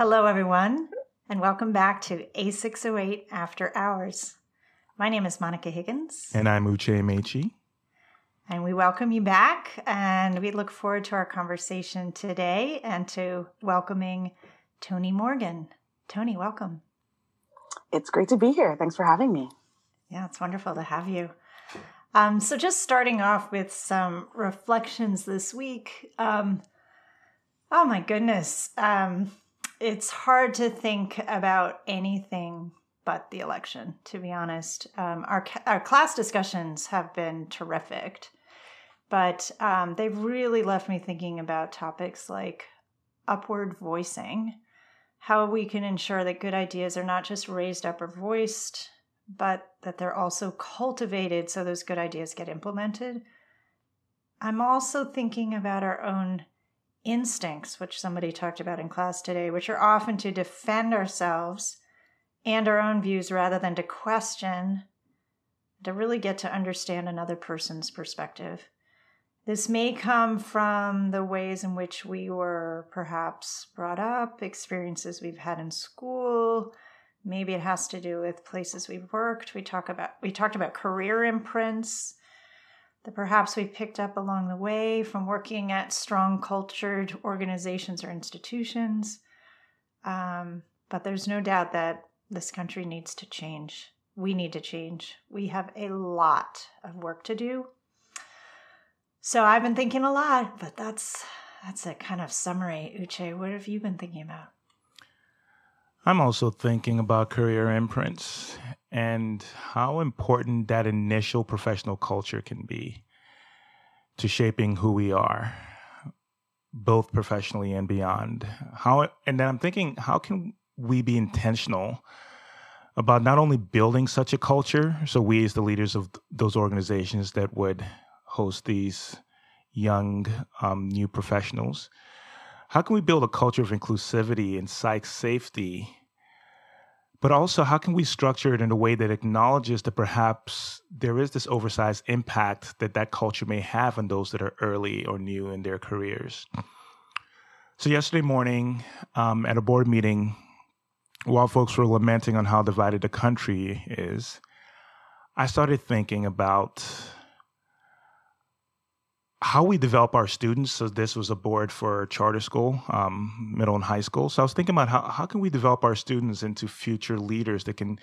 Hello, everyone, and welcome back to A608 After Hours. My name is Monica Higgins. And I'm Uche Mechi. And we welcome you back, and we look forward to our conversation today and to welcoming Toni Morgan. Toni, welcome. It's great to be here. Thanks for having me. Yeah, it's wonderful to have you. Um, so, just starting off with some reflections this week. Um, oh my goodness, um, it's hard to think about anything but the election. To be honest, um, our our class discussions have been terrific, but um, they've really left me thinking about topics like upward voicing, how we can ensure that good ideas are not just raised up or voiced but that they're also cultivated so those good ideas get implemented. I'm also thinking about our own instincts, which somebody talked about in class today, which are often to defend ourselves and our own views rather than to question, to really get to understand another person's perspective. This may come from the ways in which we were perhaps brought up, experiences we've had in school, Maybe it has to do with places we've worked. We talk about we talked about career imprints that perhaps we've picked up along the way from working at strong cultured organizations or institutions. Um, but there's no doubt that this country needs to change. We need to change. We have a lot of work to do. So I've been thinking a lot, but that's that's a kind of summary. Uche, what have you been thinking about? I'm also thinking about career imprints and how important that initial professional culture can be to shaping who we are, both professionally and beyond. How and then I'm thinking, how can we be intentional about not only building such a culture, so we as the leaders of those organizations that would host these young um, new professionals, how can we build a culture of inclusivity and psych safety? But also, how can we structure it in a way that acknowledges that perhaps there is this oversized impact that that culture may have on those that are early or new in their careers? So, yesterday morning um, at a board meeting, while folks were lamenting on how divided the country is, I started thinking about how we develop our students. So this was a board for charter school, um, middle and high school. So I was thinking about how how can we develop our students into future leaders that can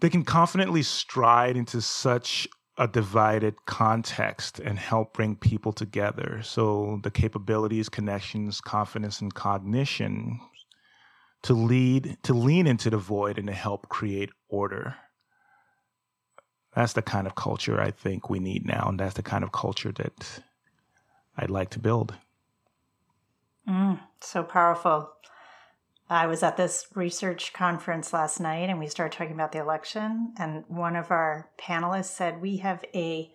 they can confidently stride into such a divided context and help bring people together. So the capabilities, connections, confidence, and cognition to lead to lean into the void and to help create order that's the kind of culture I think we need now, and that's the kind of culture that I'd like to build. Mm, so powerful. I was at this research conference last night and we started talking about the election. And one of our panelists said, We have a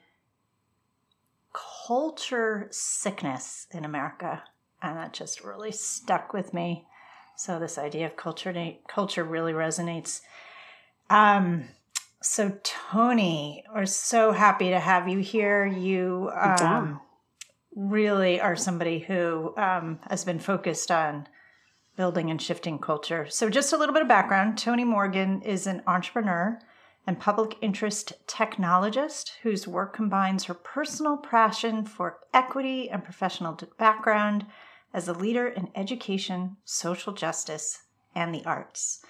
culture sickness in America. And that just really stuck with me. So, this idea of culture, culture really resonates. Um, so, Toni, we're so happy to have you here. You um, really are somebody who um, has been focused on building and shifting culture. So, just a little bit of background Toni Morgan is an entrepreneur and public interest technologist whose work combines her personal passion for equity and professional background as a leader in education, social justice, and the arts.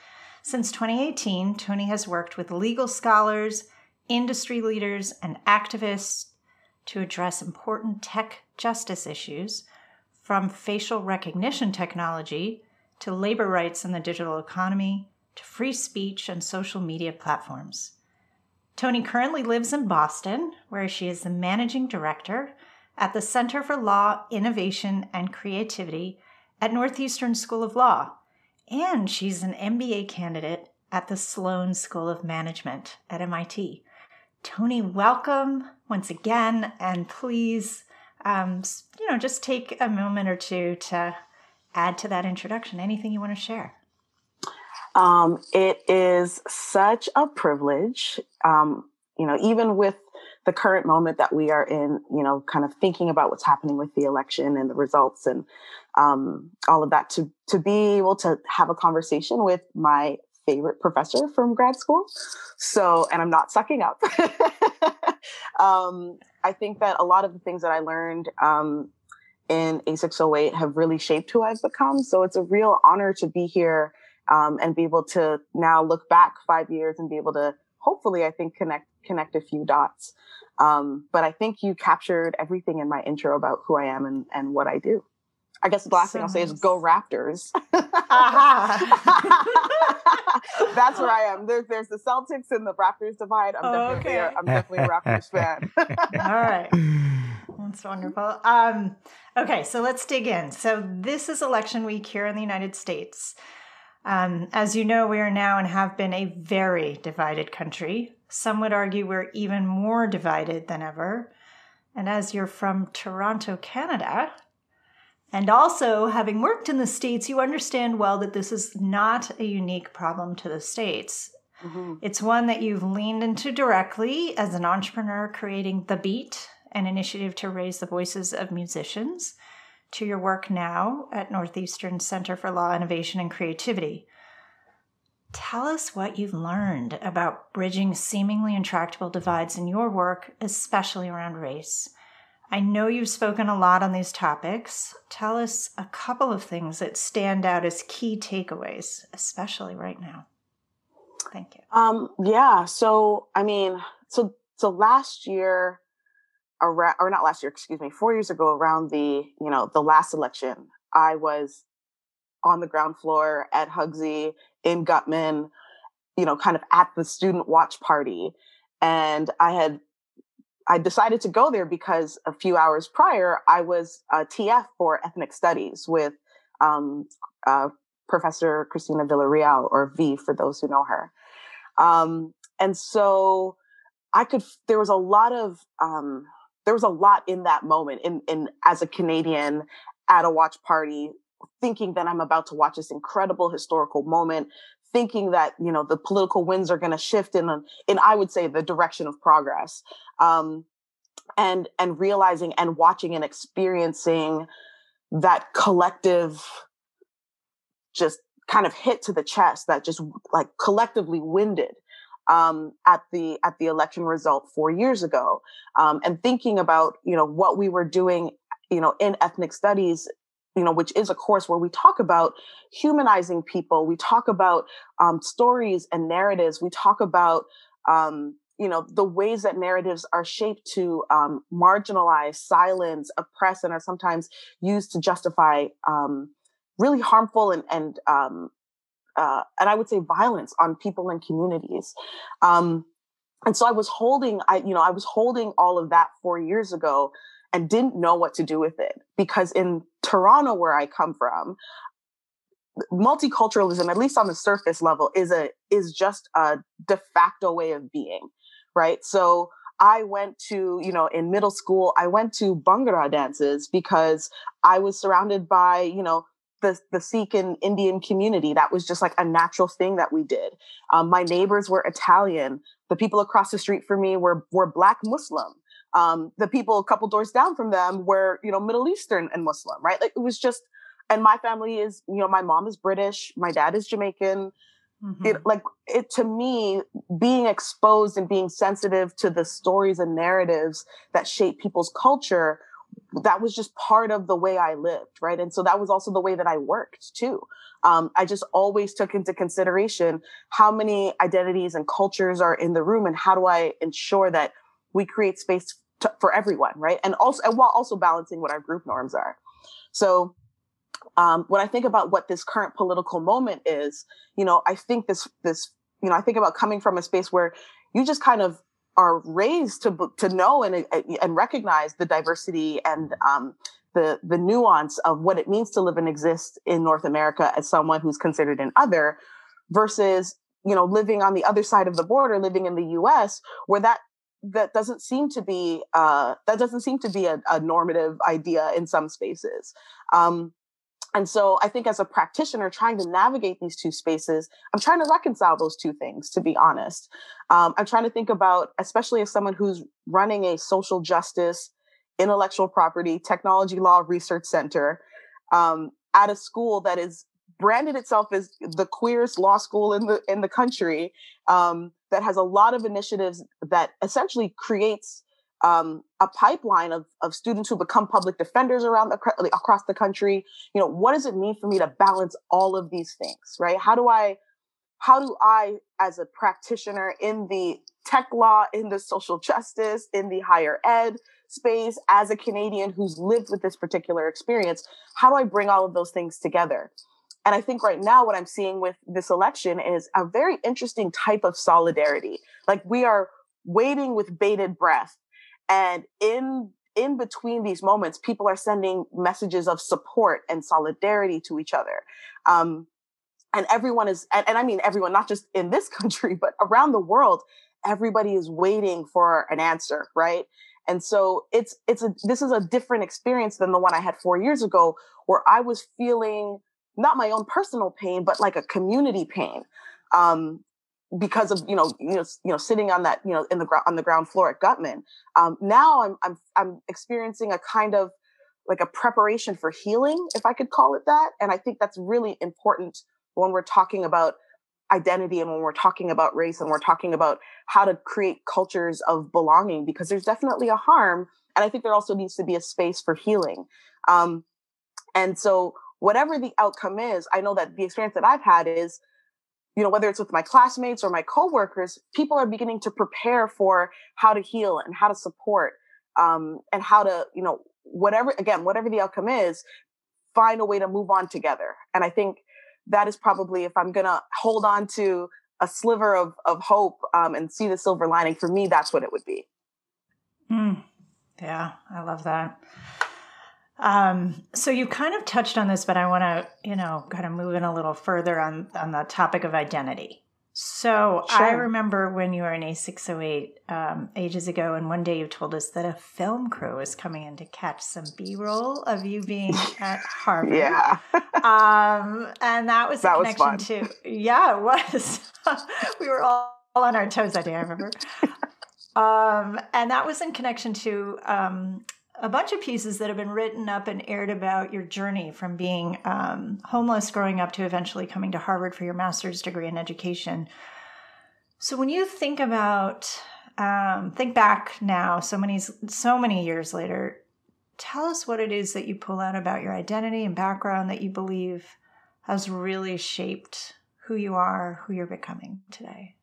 Since 2018, Toni has worked with legal scholars, industry leaders, and activists to address important tech justice issues, from facial recognition technology to labor rights in the digital economy to free speech and social media platforms. Toni currently lives in Boston, where she is the managing director at the Center for Law, Innovation, and Creativity at Northeastern School of Law and she's an MBA candidate at the Sloan School of Management at MIT. Toni, welcome once again, and please, um, you know, just take a moment or two to add to that introduction. Anything you want to share? Um, it is such a privilege. Um, you know, even with the current moment that we are in, you know, kind of thinking about what's happening with the election and the results and um, all of that to to be able to have a conversation with my favorite professor from grad school. So, and I'm not sucking up. um, I think that a lot of the things that I learned um, in A608 have really shaped who I've become. So it's a real honor to be here um, and be able to now look back five years and be able to hopefully, I think, connect connect a few dots. Um, but I think you captured everything in my intro about who I am and, and what I do. I guess the last so thing I'll say is go Raptors. That's where I am. There's there's the Celtics and the Raptors divide. I'm oh, definitely okay. a, I'm definitely a Raptors fan. All right. That's wonderful. Um, okay, so let's dig in. So this is election week here in the United States. Um, as you know, we are now and have been a very divided country. Some would argue we're even more divided than ever. And as you're from Toronto, Canada, and also, having worked in the States, you understand well that this is not a unique problem to the States. Mm-hmm. It's one that you've leaned into directly as an entrepreneur, creating The Beat, an initiative to raise the voices of musicians, to your work now at Northeastern Center for Law, Innovation, and Creativity. Tell us what you've learned about bridging seemingly intractable divides in your work, especially around race. I know you've spoken a lot on these topics. Tell us a couple of things that stand out as key takeaways, especially right now. Thank you. Um, yeah. So, I mean, so so last year, around, or not last year, excuse me, four years ago, around the you know the last election, I was on the ground floor at Hugsy in Gutman, you know, kind of at the student watch party, and I had I decided to go there because a few hours prior, I was a TF for ethnic studies with um, uh, Professor Cristina Villarreal, or V for those who know her. Um, and so I could, there was a lot of, um, there was a lot in that moment in, in as a Canadian at a watch party, thinking that I'm about to watch this incredible historical moment, thinking that you know the political winds are going to shift in in I would say the direction of progress, um, and and realizing and watching and experiencing that collective just kind of hit to the chest that just like collectively winded um, at the at the election result four years ago, um, and thinking about you know what we were doing you know in ethnic studies you know, which is a course where we talk about humanizing people. We talk about um, stories and narratives. We talk about, um, you know, the ways that narratives are shaped to um, marginalize, silence, oppress, and are sometimes used to justify um, really harmful and and um, uh, and I would say violence on people and communities. Um, and so I was holding, I you know, I was holding all of that four years ago and didn't know what to do with it because in Toronto, where I come from, multiculturalism, at least on the surface level, is a is just a de facto way of being, right? So I went to, you know, in middle school, I went to Bhangra dances because I was surrounded by, you know, the, the Sikh and Indian community. That was just like a natural thing that we did. Um, my neighbors were Italian. The people across the street from me were, were Black Muslim um, the people a couple doors down from them were, you know, Middle Eastern and Muslim, right? Like it was just, and my family is, you know, my mom is British, my dad is Jamaican. Mm-hmm. It like it to me, being exposed and being sensitive to the stories and narratives that shape people's culture, that was just part of the way I lived, right? And so that was also the way that I worked too. Um, I just always took into consideration how many identities and cultures are in the room and how do I ensure that we create space to, for everyone, right? And also, and while also balancing what our group norms are. So, um, when I think about what this current political moment is, you know, I think this, this, you know, I think about coming from a space where you just kind of are raised to to know and and recognize the diversity and um, the the nuance of what it means to live and exist in North America as someone who's considered an other, versus you know living on the other side of the border, living in the U.S., where that that doesn't seem to be uh, that doesn't seem to be a, a normative idea in some spaces. Um, and so I think as a practitioner trying to navigate these two spaces, I'm trying to reconcile those two things, to be honest. Um, I'm trying to think about, especially as someone who's running a social justice, intellectual property, technology law research center um, at a school that is branded itself as the queerest law school in the in the country um, that has a lot of initiatives that essentially creates um, a pipeline of, of students who become public defenders around the across the country. You know what does it mean for me to balance all of these things right? How do i how do i as a practitioner in the tech law in the social justice in the higher ed space as a canadian who's lived with this particular experience how do i bring all of those things together and i think right now what i'm seeing with this election is a very interesting type of solidarity like we are waiting with bated breath and in in between these moments, people are sending messages of support and solidarity to each other. Um, and everyone is, and, and I mean everyone, not just in this country, but around the world, everybody is waiting for an answer, right? And so it's it's a this is a different experience than the one I had four years ago, where I was feeling not my own personal pain, but like a community pain. Um, because of you know you know you know sitting on that you know in the ground on the ground floor at Gutman. Um, now I'm I'm I'm experiencing a kind of like a preparation for healing, if I could call it that. And I think that's really important when we're talking about identity and when we're talking about race and we're talking about how to create cultures of belonging because there's definitely a harm and i think there also needs to be a space for healing um, and so whatever the outcome is i know that the experience that i've had is you know, whether it's with my classmates or my coworkers, people are beginning to prepare for how to heal and how to support um, and how to, you know, whatever, again, whatever the outcome is, find a way to move on together. And I think that is probably, if I'm going to hold on to a sliver of, of hope um, and see the silver lining, for me, that's what it would be. Mm. Yeah, I love that. Um, so you kind of touched on this, but I want to, you know, kind of move in a little further on on the topic of identity. So sure. I remember when you were in A608 um, ages ago, and one day you told us that a film crew was coming in to catch some B roll of you being at Harvard. yeah. um, and that was that a connection was to, yeah, it was. we were all, all on our toes that day, I remember. um, and that was in connection to um, a bunch of pieces that have been written up and aired about your journey from being um, homeless growing up to eventually coming to Harvard for your master's degree in education. So when you think about, um, think back now, so many so many years later, tell us what it is that you pull out about your identity and background that you believe has really shaped who you are, who you're becoming today.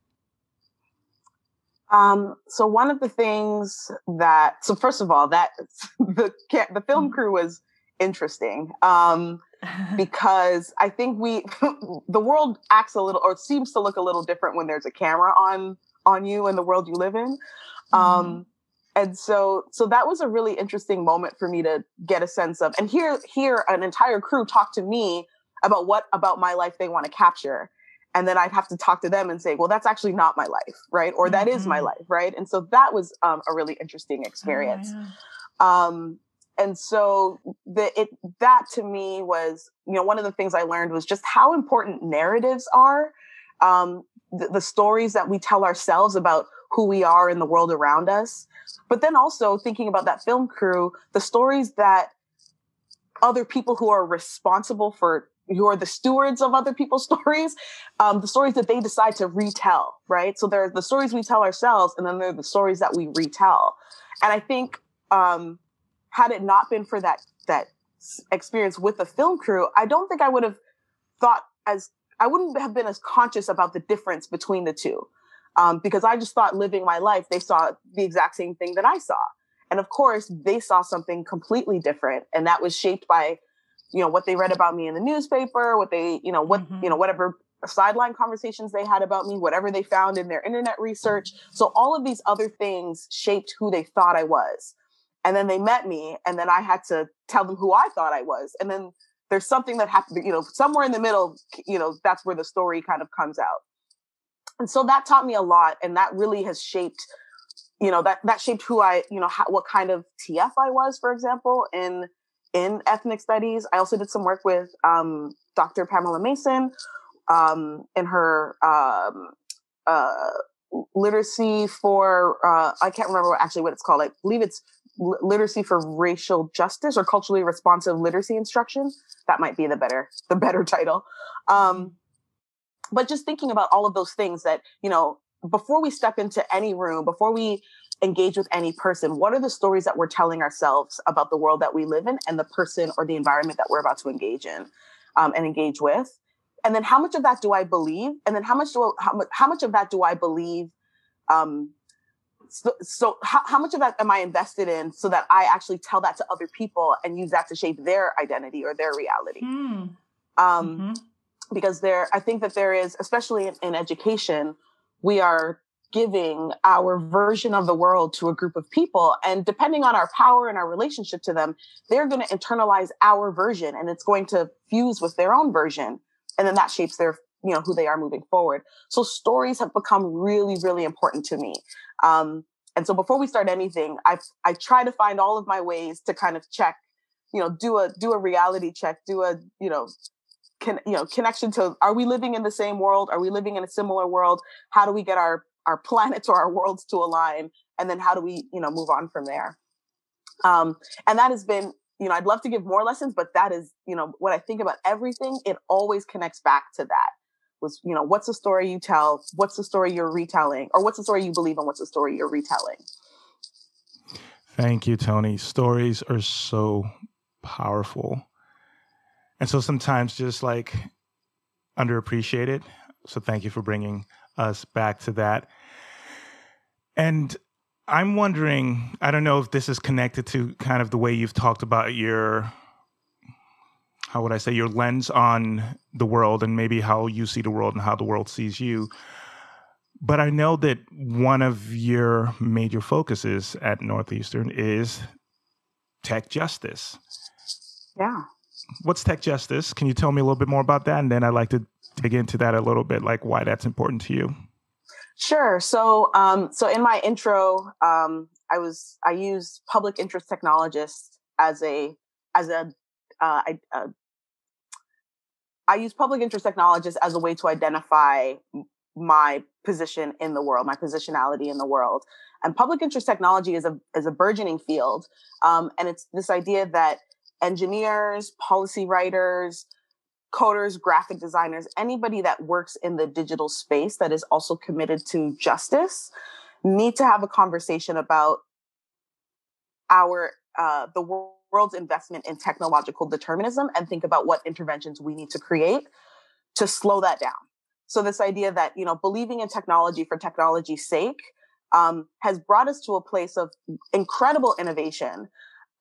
Um, so one of the things that, so first of all, that the the film mm-hmm. crew was interesting um, because I think we the world acts a little or seems to look a little different when there's a camera on on you and the world you live in. Um, mm-hmm. and so so that was a really interesting moment for me to get a sense of and hear hear an entire crew talk to me about what about my life they want to capture and then I'd have to talk to them and say, well, that's actually not my life, right? Or that mm-hmm. is my mm-hmm. life, right? And so that was um, a really interesting experience. Oh, yeah. um, and so the it that to me was, you know, one of the things I learned was just how important narratives are. Um, the, the stories that we tell ourselves about who we are in the world around us, but then also thinking about that film crew, the stories that other people who are responsible for who are the stewards of other people's stories, um, the stories that they decide to retell, right? So there are the stories we tell ourselves, and then there are the stories that we retell. And I think um, had it not been for that that experience with the film crew, I don't think I would have thought as I wouldn't have been as conscious about the difference between the two. Um, because I just thought living my life, they saw the exact same thing that I saw. And of course, they saw something completely different. And that was shaped by you know what they read about me in the newspaper what they you know what mm-hmm. you know whatever sideline conversations they had about me whatever they found in their internet research. So all of these other things shaped who they thought i was. And then they met me and then i had to tell them who i thought i was. And then there's something that happened you know somewhere in the middle you know that's where the story kind of comes out. And so that taught me a lot and that really has shaped you know that that shaped who i you know how, what kind of tf i was for example in in ethnic studies. I also did some work with um, Dr. Pamela Mason um, in her um, uh, literacy for uh, I can't remember what, actually what it's called. I believe it's literacy for racial justice or culturally responsive literacy instruction. That might be the better the better title. Um, but just thinking about all of those things that you know before we step into any room, before we engage with any person, what are the stories that we're telling ourselves about the world that we live in and the person or the environment that we're about to engage in um, and engage with? And then how much of that do I believe? And then how much do I, how much how much of that do I believe? Um, so, so how, how much of that am I invested in so that I actually tell that to other people and use that to shape their identity or their reality? Mm. Um, mm-hmm. Because there, I think that there is, especially in, in education, we are giving our version of the world to a group of people. And depending on our power and our relationship to them, they're going to internalize our version and it's going to fuse with their own version. And then that shapes their, you know, who they are moving forward. So stories have become really, really important to me. Um, and so before we start anything, I I try to find all of my ways to kind of check, you know, do a do a reality check, do a, you know, can you know connection to are we living in the same world? Are we living in a similar world? How do we get our our planets or our worlds to align? And then how do we you know move on from there? Um and that has been you know i'd love to give more lessons but that is you know when i think about everything it always connects back to that was you know what's the story you tell? What's the story you're retelling? Or what's the story you believe and what's the story you're retelling? Thank you toni. Stories are so powerful and so sometimes just like underappreciated. So thank you for bringing us back to that. And I'm wondering, I don't know if this is connected to kind of the way you've talked about your, how would I say, your lens on the world and maybe how you see the world and how the world sees you. But I know that one of your major focuses at Northeastern is tech justice. Yeah what's tech justice? Can you tell me a little bit more about that? And then I'd like to dig into that a little bit, like why that's important to you. Sure. So, um, so in my intro, um, I was I use public interest technologist as a as a uh, I, uh, I use public interest technologist as a way to identify my position in the world, my positionality in the world. And public interest technology is a is a burgeoning field, um, and it's this idea that engineers, policy writers, coders, graphic designers, anybody that works in the digital space that is also committed to justice need to have a conversation about our uh, the world's investment in technological determinism and think about what interventions we need to create to slow that down. So this idea that you know believing in technology for technology's sake um, has brought us to a place of incredible innovation,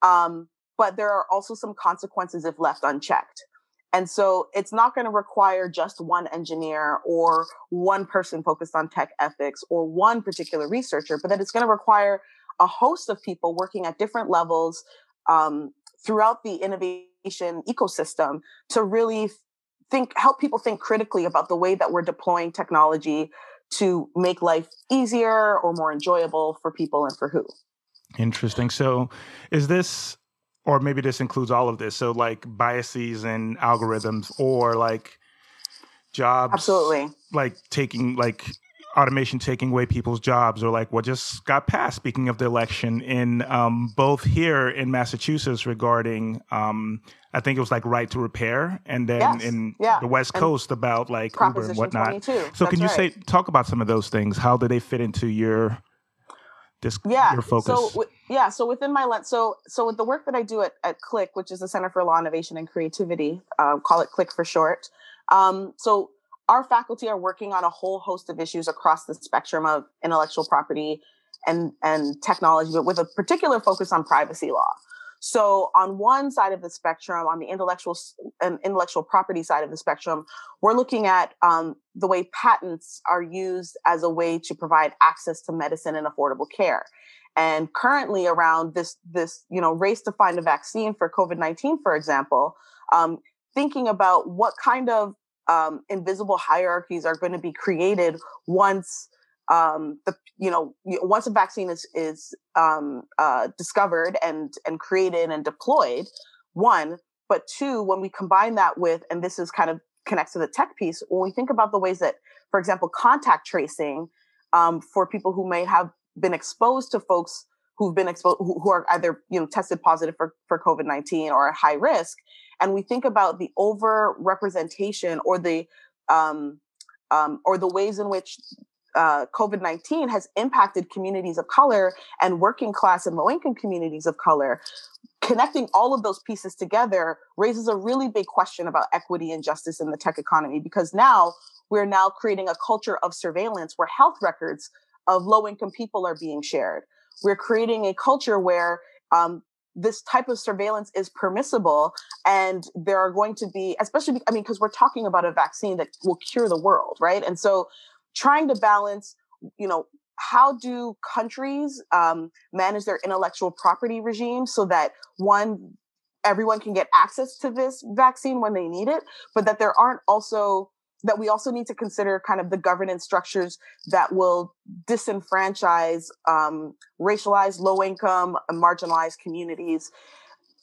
um, but there are also some consequences if left unchecked. And so it's not going to require just one engineer or one person focused on tech ethics or one particular researcher, but that it's going to require a host of people working at different levels um, throughout the innovation ecosystem to really think, help people think critically about the way that we're deploying technology to make life easier or more enjoyable for people and for who. Interesting. So, is this or maybe this includes all of this. So like biases and algorithms or like jobs absolutely like taking like automation taking away people's jobs or like what just got passed speaking of the election in um, both here in massachusetts regarding um, i think it was like right to repair and then yes. in yeah. the west and coast about like uber and whatnot so That's can you right. say talk about some of those things how do they fit into your this yeah your focus. so w- yeah so within my lens so so with the work that i do at, at CLIC which is the center for law innovation and creativity uh, call it CLIC for short um, so our faculty are working on a whole host of issues across the spectrum of intellectual property and and technology but with a particular focus on privacy law so on one side of the spectrum, on the intellectual and intellectual property side of the spectrum, we're looking at um, the way patents are used as a way to provide access to medicine and affordable care. And currently, around this this you know race to find a vaccine for COVID nineteen, for example, um, thinking about what kind of um, invisible hierarchies are going to be created once um, the you know once a vaccine is is um, uh, discovered and and created and deployed, one. But two, when we combine that with, and this is kind of connects to the tech piece, when we think about the ways that, for example, contact tracing um, for people who may have been exposed to folks who've been exposed, who, who are either you know tested positive for, for COVID nineteen or at high risk, and we think about the over representation or the um, um, or the ways in which uh, COVID 19 has impacted communities of color and working class and low income communities of color, connecting all of those pieces together raises a really big question about equity and justice in the tech economy because now we're now creating a culture of surveillance where health records of low income people are being shared. We're creating a culture where um, this type of surveillance is permissible and there are going to be especially i mean because we're talking about a vaccine that will cure the world right and so trying to balance, you know, how do countries um, manage their intellectual property regime so that one, everyone can get access to this vaccine when they need it, but that there aren't also that we also need to consider kind of the governance structures that will disenfranchise um, racialized, low income, marginalized communities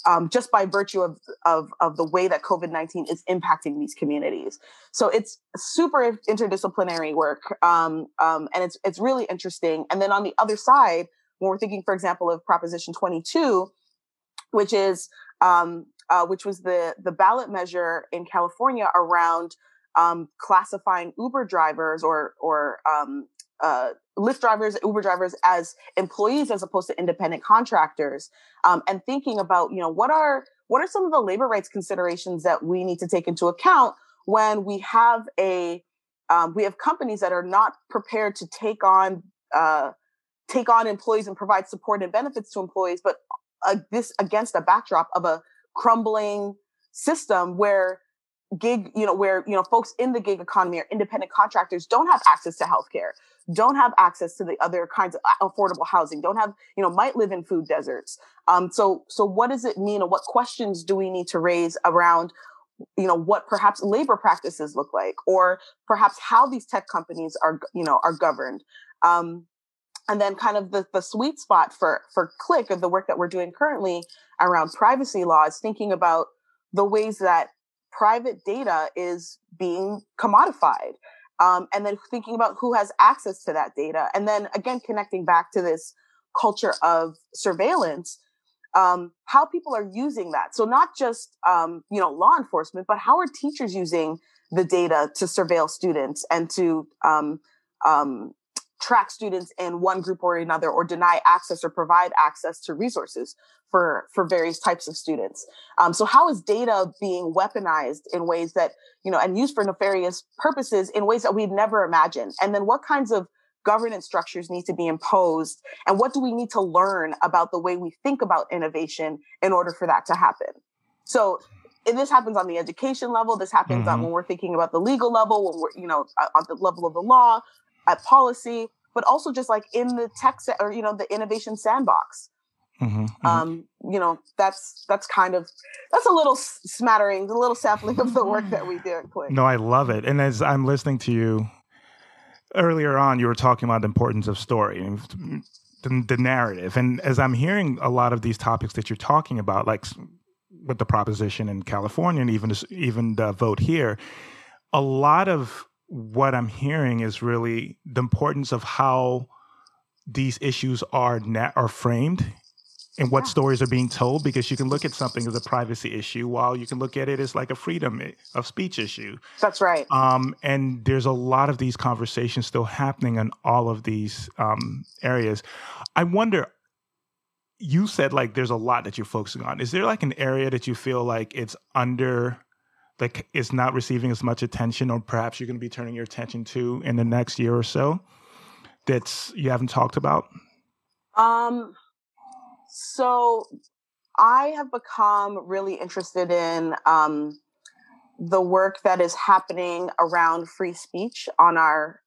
um, just by virtue of, of, of the way that COVID 19 is impacting these communities. So it's super interdisciplinary work. Um, um, and it's, it's really interesting. And then on the other side, when we're thinking, for example, of Proposition 22, which is um, uh, which was the the ballot measure in California around um, classifying Uber drivers or or um, uh, Lyft drivers, Uber drivers as employees as opposed to independent contractors, um, and thinking about you know what are what are some of the labor rights considerations that we need to take into account when we have a um, we have companies that are not prepared to take on uh, take on employees and provide support and benefits to employees, but uh, this against a backdrop of a crumbling system where gig you know where you know folks in the gig economy or independent contractors don't have access to healthcare don't have access to the other kinds of uh, affordable housing, don't have, you know, might live in food deserts. Um, so, so what does it mean, and what questions do we need to raise around, you know, what perhaps labor practices look like, or perhaps how these tech companies are, you know, are governed. Um, and then kind of the, the sweet spot for for CLIC of the work that we're doing currently around privacy laws thinking about the ways that private data is being commodified um, and then thinking about who has access to that data. And then again connecting back to this culture of surveillance um, how people are using that. So not just um, you know law enforcement but how are teachers using the data to surveil students and to um, um, track students in one group or another or deny access or provide access to resources for for various types of students. Um, so how is data being weaponized in ways that you know and used for nefarious purposes in ways that we've never imagined? And then what kinds of governance structures need to be imposed? And what do we need to learn about the way we think about innovation in order for that to happen? So and this happens on the education level. This happens mm-hmm. on when we're thinking about the legal level when we're you know on the level of the law at policy, but also just like in the tech se- or you know the innovation sandbox. Mm-hmm, mm-hmm. Um, you know, that's that's kind of that's a little smattering, a little sampling of the work that we do at CLIC. No, I love it. And as I'm listening to you earlier on, you were talking about the importance of story and the, the narrative. And as I'm hearing a lot of these topics that you're talking about, like with the proposition in California and even even the vote here, a lot of what I'm hearing is really the importance of how these issues are na- are framed and what yeah. stories are being told because you can look at something as a privacy issue while you can look at it as like a freedom of speech issue. That's right. Um, and there's a lot of these conversations still happening in all of these um, areas. I wonder, you said like there's a lot that you're focusing on. Is there like an area that you feel like it's under like is not receiving as much attention or perhaps you're going to be turning your attention to in the next year or so that's you haven't talked about? Um so i have become really interested in um the work that is happening around free speech on our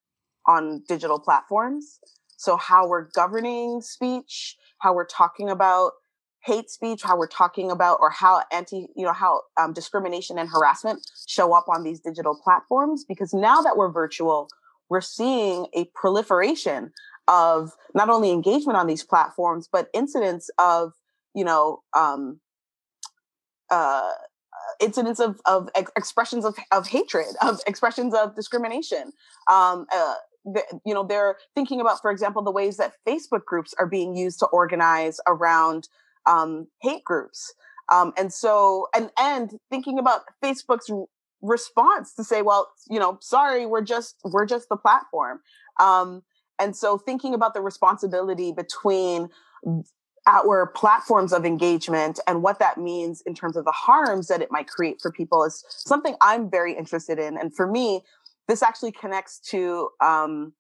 on digital platforms. So how we're governing speech how we're talking about hate speech, how we're talking about, or how anti, you know, how um, discrimination and harassment show up on these digital platforms. Because now that we're virtual, we're seeing a proliferation of not only engagement on these platforms, but incidents of, you know, um, uh, incidents of, of ex- expressions of, of hatred, of expressions of discrimination. Um, uh, you know, they're thinking about, for example, the ways that Facebook groups are being used to organize around um, hate groups. Um, and so, and and thinking about Facebook's response to say, well, you know, sorry, we're just we're just the platform. Um, and so, thinking about the responsibility between our platforms of engagement and what that means in terms of the harms that it might create for people is something I'm very interested in. And for me, this actually connects to um,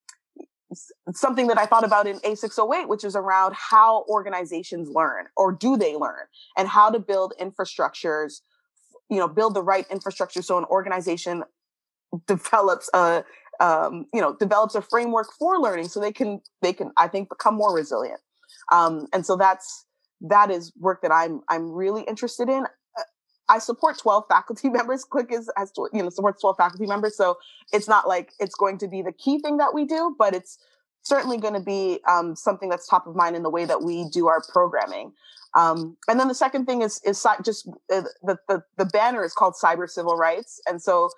something that I thought about in A608, which is around how organizations learn or do they learn and how to build infrastructures, you know, build the right infrastructure so an organization develops a um, you know develops a framework for learning so they can they can I think become more resilient. Um, and so that's that is work that I'm I'm really interested in. I support 12 faculty members. CLIC is has you know supports 12 faculty members, so it's not like it's going to be the key thing that we do, but it's certainly going to be um, something that's top of mind in the way that we do our programming. Um, and then the second thing is is just uh, the, the the banner is called cyber civil rights, and so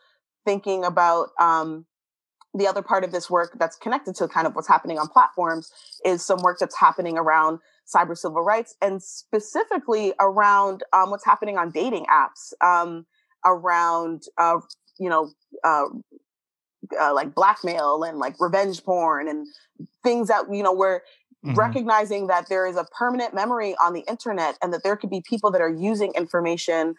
thinking about um, the other part of this work that's connected to kind of what's happening on platforms is some work that's happening around cyber civil rights and specifically around um, what's happening on dating apps um, around uh, you know uh, uh, like blackmail and like revenge porn and things that you know where mm-hmm. recognizing that there is a permanent memory on the internet and that there could be people that are using information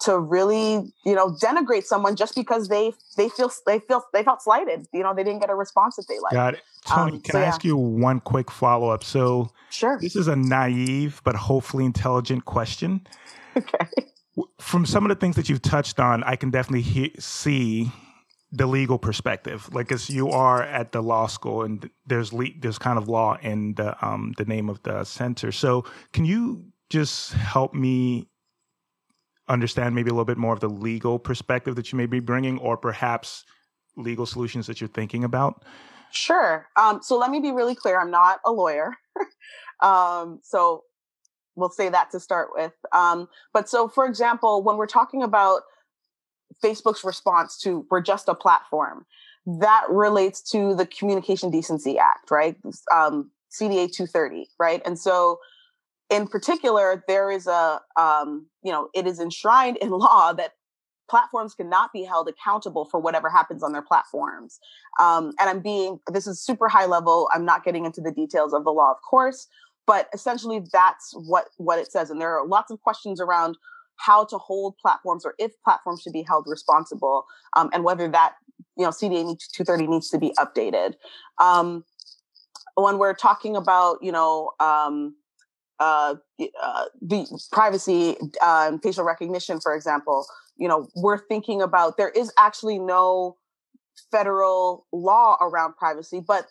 to really you know denigrate someone just because they they feel they feel they felt slighted you know they didn't get a response that they liked. Got it. Toni um, can so i yeah. ask you one quick follow-up? So sure. this is a naive but hopefully intelligent question. Okay. From some of the things that you've touched on i can definitely he- see the legal perspective. Like as you are at the law school and there's le- there's kind of law in the um the name of the center. So can you just help me understand maybe a little bit more of the legal perspective that you may be bringing, or perhaps legal solutions that you're thinking about? Sure. Um, so let me be really clear. I'm not a lawyer. um, so we'll say that to start with. Um, but so, for example, when we're talking about Facebook's response to we're just a platform, that relates to the Communication Decency Act, right? Um, CDA 230, right? And so in particular, there is a, um, you know, it is enshrined in law that platforms cannot be held accountable for whatever happens on their platforms. Um, and I'm being, this is super high level. I'm not getting into the details of the law, of course, but essentially that's what, what it says. And there are lots of questions around how to hold platforms or if platforms should be held responsible um, and whether that, you know, CDA 230 needs to be updated. Um, when we're talking about, you know, um, uh, uh, the privacy uh, and facial recognition, for example, you know, we're thinking about there is actually no federal law around privacy, but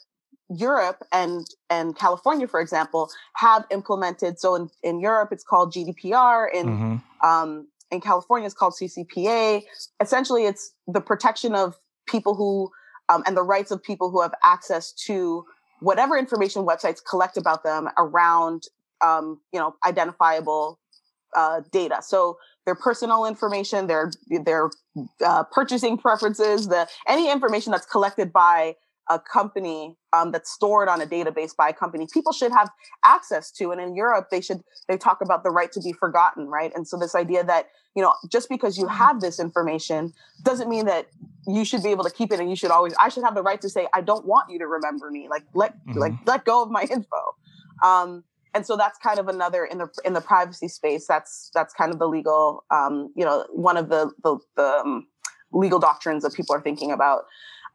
Europe and and California, for example, have implemented. So in, in Europe, it's called GDPR. In mm-hmm. um, in California, it's called CCPA. Essentially, it's the protection of people who um, and the rights of people who have access to whatever information websites collect about them around um, you know, identifiable uh, data. So their personal information, their their uh, purchasing preferences, the any information that's collected by a company um, that's stored on a database by a company, people should have access to. And in Europe, they should they talk about the right to be forgotten, right? And so this idea that you know just because you mm-hmm. have this information doesn't mean that you should be able to keep it, and you should always I should have the right to say I don't want you to remember me. Like let mm-hmm. like let go of my info. Um, and so that's kind of another in the in the privacy space that's that's kind of the legal um, you know one of the the, the um, legal doctrines that people are thinking about.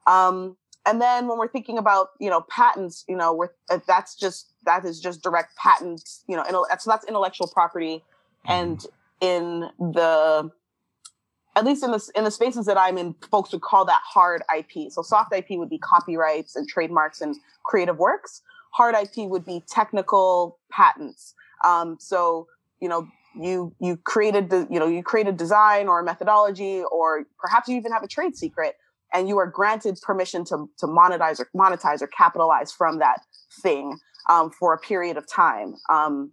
Um, and then when we're thinking about you know patents you know we're uh, that's just that is just direct patent you know so that's intellectual property. And in the at least in the in the spaces that I'm in, folks would call that hard IP. So soft IP would be copyrights and trademarks and creative works hard IP would be technical patents. Um, so, you know, you you created the you know you created a design or a methodology or perhaps you even have a trade secret and you are granted permission to to monetize or monetize or capitalize from that thing um, for a period of time. Um,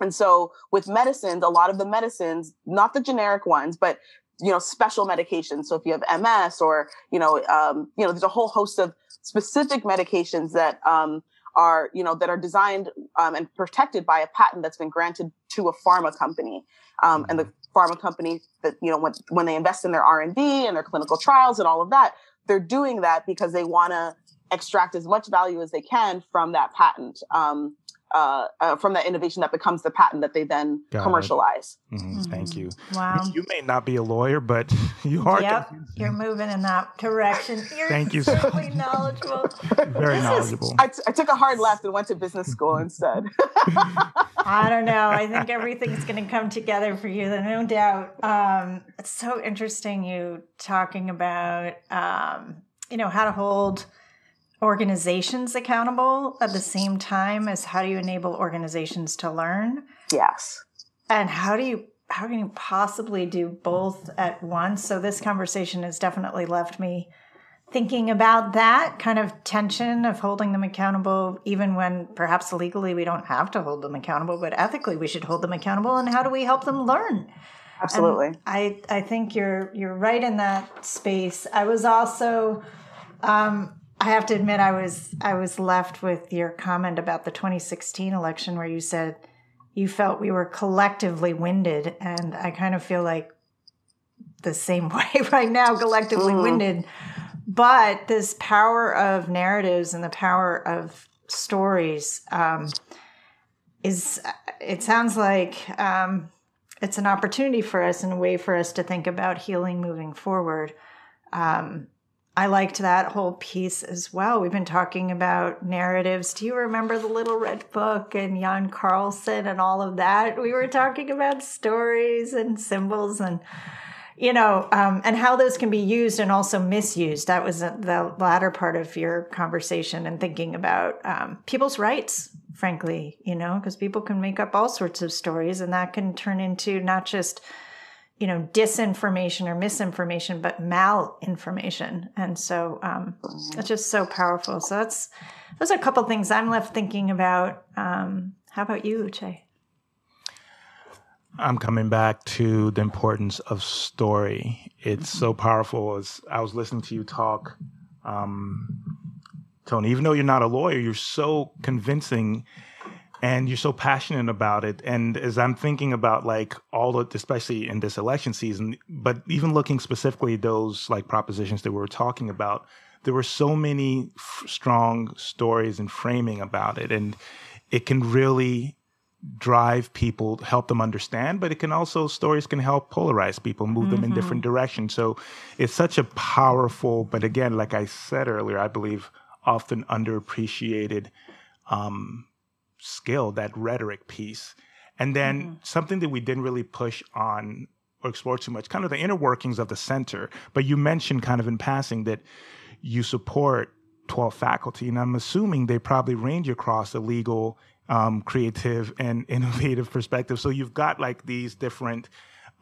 And so with medicines, a lot of the medicines, not the generic ones, but you know, special medications. So if you have MS or, you know, um, you know, there's a whole host of specific medications that um, are, you know, that are designed um, and protected by a patent that's been granted to a pharma company. Um, and the mm-hmm. pharma company that, you know, when, when they invest in their R&D and their clinical trials and all of that, they're doing that because they want to extract as much value as they can from that patent. Um, uh, uh, from that innovation that becomes the patent that they then Got commercialize. Mm-hmm. Mm-hmm. Thank you. Wow. You, you, may not be a lawyer, but you are. Yep, you're moving in that direction. You're Thank you. Really knowledgeable. Very this knowledgeable. Is, I, t- I took a hard left and went to business school instead. I don't know. I think everything's going to come together for you, no doubt. Um, it's so interesting you talking about, um, you know, how to hold organizations accountable at the same time as how do you enable organizations to learn? Yes. And how do you how can you possibly do both at once? So this conversation has definitely left me thinking about that kind of tension of holding them accountable even when perhaps legally we don't have to hold them accountable but ethically we should hold them accountable and how do we help them learn absolutely and i i think you're you're right in that space i was also um, I have to admit, I was I was left with your comment about the 2016 election, where you said you felt we were collectively winded, and I kind of feel like the same way right now, collectively mm. winded. But this power of narratives and the power of stories um, is it sounds like um, it's an opportunity for us and a way for us to think about healing moving forward. Um, I liked that whole piece as well. We've been talking about narratives. Do you remember the Little Red Book and Jan Carlzon and all of that? We were talking about stories and symbols and you know, um, and how those can be used and also misused. That was the latter part of your conversation and thinking about um, people's rights, frankly, you know, because people can make up all sorts of stories and that can turn into not just you know disinformation or misinformation but malinformation. And so um, it's just so powerful. So that's those are a couple things i'm left thinking about. Um, how about you uche? I'm coming back to the importance of story. It's so powerful. As i was listening to you talk um, toni even though you're not a lawyer you're so convincing and you're so passionate about it and as i'm thinking about like all the especially in this election season but even looking specifically at those like propositions that we were talking about there were so many f- strong stories and framing about it and it can really drive people help them understand but it can also stories can help polarize people move mm-hmm. them in different mm-hmm. directions so it's such a powerful but again like i said earlier i believe often underappreciated um, skill, that rhetoric piece. And then mm-hmm. something that we didn't really push on or explore too much, kind of the inner workings of the center. But you mentioned kind of in passing that you support 12 faculty, and I'm assuming they probably range across the legal, um, creative, and innovative perspective. So you've got like these different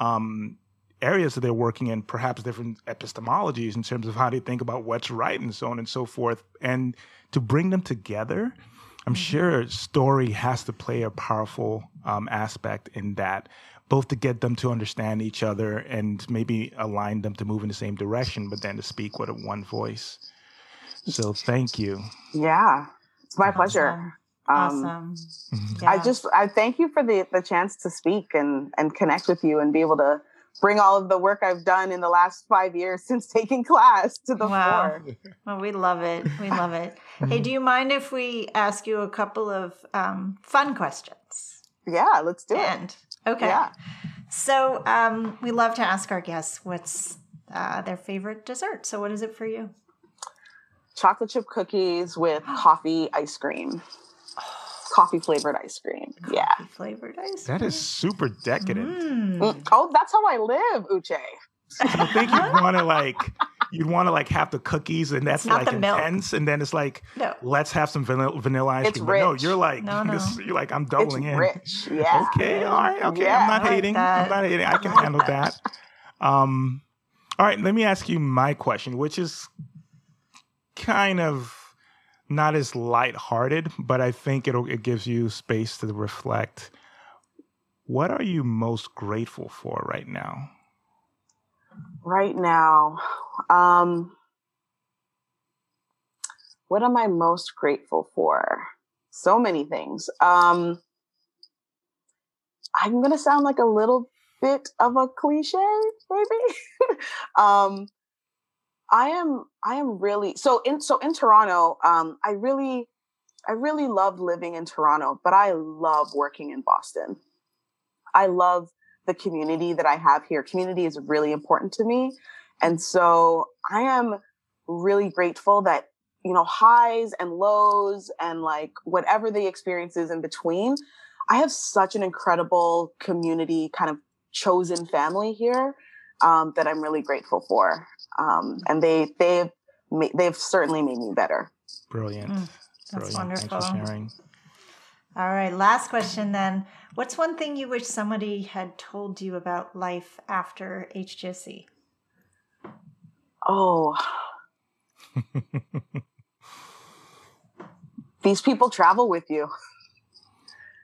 um, areas that they're working in, perhaps different epistemologies in terms of how they think about what's right and so on and so forth. And to bring them together I'm mm-hmm. sure story has to play a powerful um, aspect in that, both to get them to understand each other and maybe align them to move in the same direction, but then to speak with a one voice. So thank you. Yeah, it's my pleasure. Awesome. Um, mm-hmm. yeah. I just I thank you for the the chance to speak and and connect with you and be able to bring all of the work I've done in the last five years since taking class to the wow. floor. Well, we love it. We love it. hey, do you mind if we ask you a couple of um, fun questions? Yeah, let's do and, it. Okay. Yeah. So um, we love to ask our guests what's uh, their favorite dessert. So what is it for you? Chocolate chip cookies with coffee ice cream coffee flavored ice cream. Coffee yeah. Flavored ice cream. That is super decadent. Mm. Mm. Oh, that's how I live, Uche. I think you'd want to like you'd want to like have the cookies and that's like intense, milk. and then it's like no. let's have some vanilla, vanilla ice it's cream. Rich. no, you're like no, no. This, you're like I'm doubling it's in. Rich, yeah. Okay, all right, okay. Yeah, I'm not like hating. That. I'm not hating. I can handle that. Um, all right, let me ask you my question, which is kind of not as lighthearted, but I think it'll it gives you space to reflect. what are you most grateful for right now? Right now, um, what am I most grateful for? So many things. Um, I'm going to sound like a little bit of a cliche, maybe. um, I am, I am really, so in, so in Toronto, um, I really, I really love living in Toronto, but I love working in Boston. I love the community that I have here. Community is really important to me. And so I am really grateful that, you know, highs and lows and like whatever the experience is in between, I have such an incredible community kind of chosen family here um, that I'm really grateful for. Um, and they, they've, they've certainly made me better. Brilliant. Mm, that's Brilliant. wonderful. Thanks for sharing. All right, last question then. What's one thing you wish somebody had told you about life after HGSE? Oh. These people travel with you.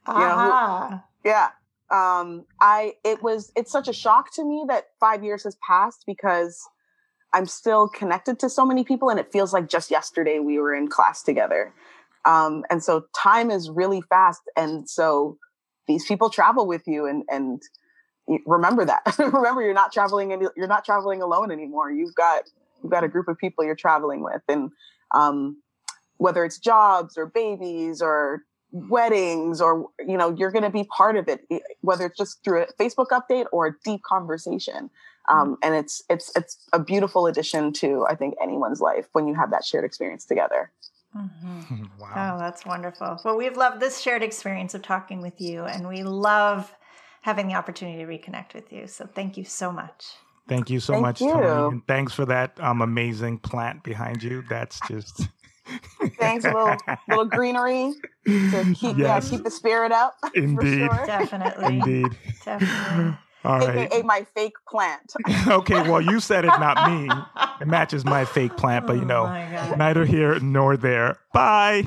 Ah. You know, yeah. Um, I it was it's such a shock to me that five years has passed because I'm still connected to so many people and it feels like just yesterday we were in class together. Um, and so time is really fast. And so these people travel with you and, and remember that, remember you're not traveling any, you're not traveling alone anymore. You've got, you've got a group of people you're traveling with. And, um, whether it's jobs or babies or weddings or you know you're going to be part of it whether it's just through a facebook update or a deep conversation um, mm-hmm. and it's it's it's a beautiful addition to i think anyone's life when you have that shared experience together Mm-hmm. wow. Oh, that's wonderful. Well, we've loved this shared experience of talking with you, and we love having the opportunity to reconnect with you. So thank you so much. Thank you so Thank much, you. Toni. And thanks for that um, amazing plant behind you. That's just. Thanks, a little, little greenery to keep, yes. yeah, keep the spirit up. Indeed. Sure. Definitely. Indeed. Definitely. All right. AKA my fake plant. okay, well, you said it, not me. It matches my fake plant, but you oh know, oh neither here nor there. Bye.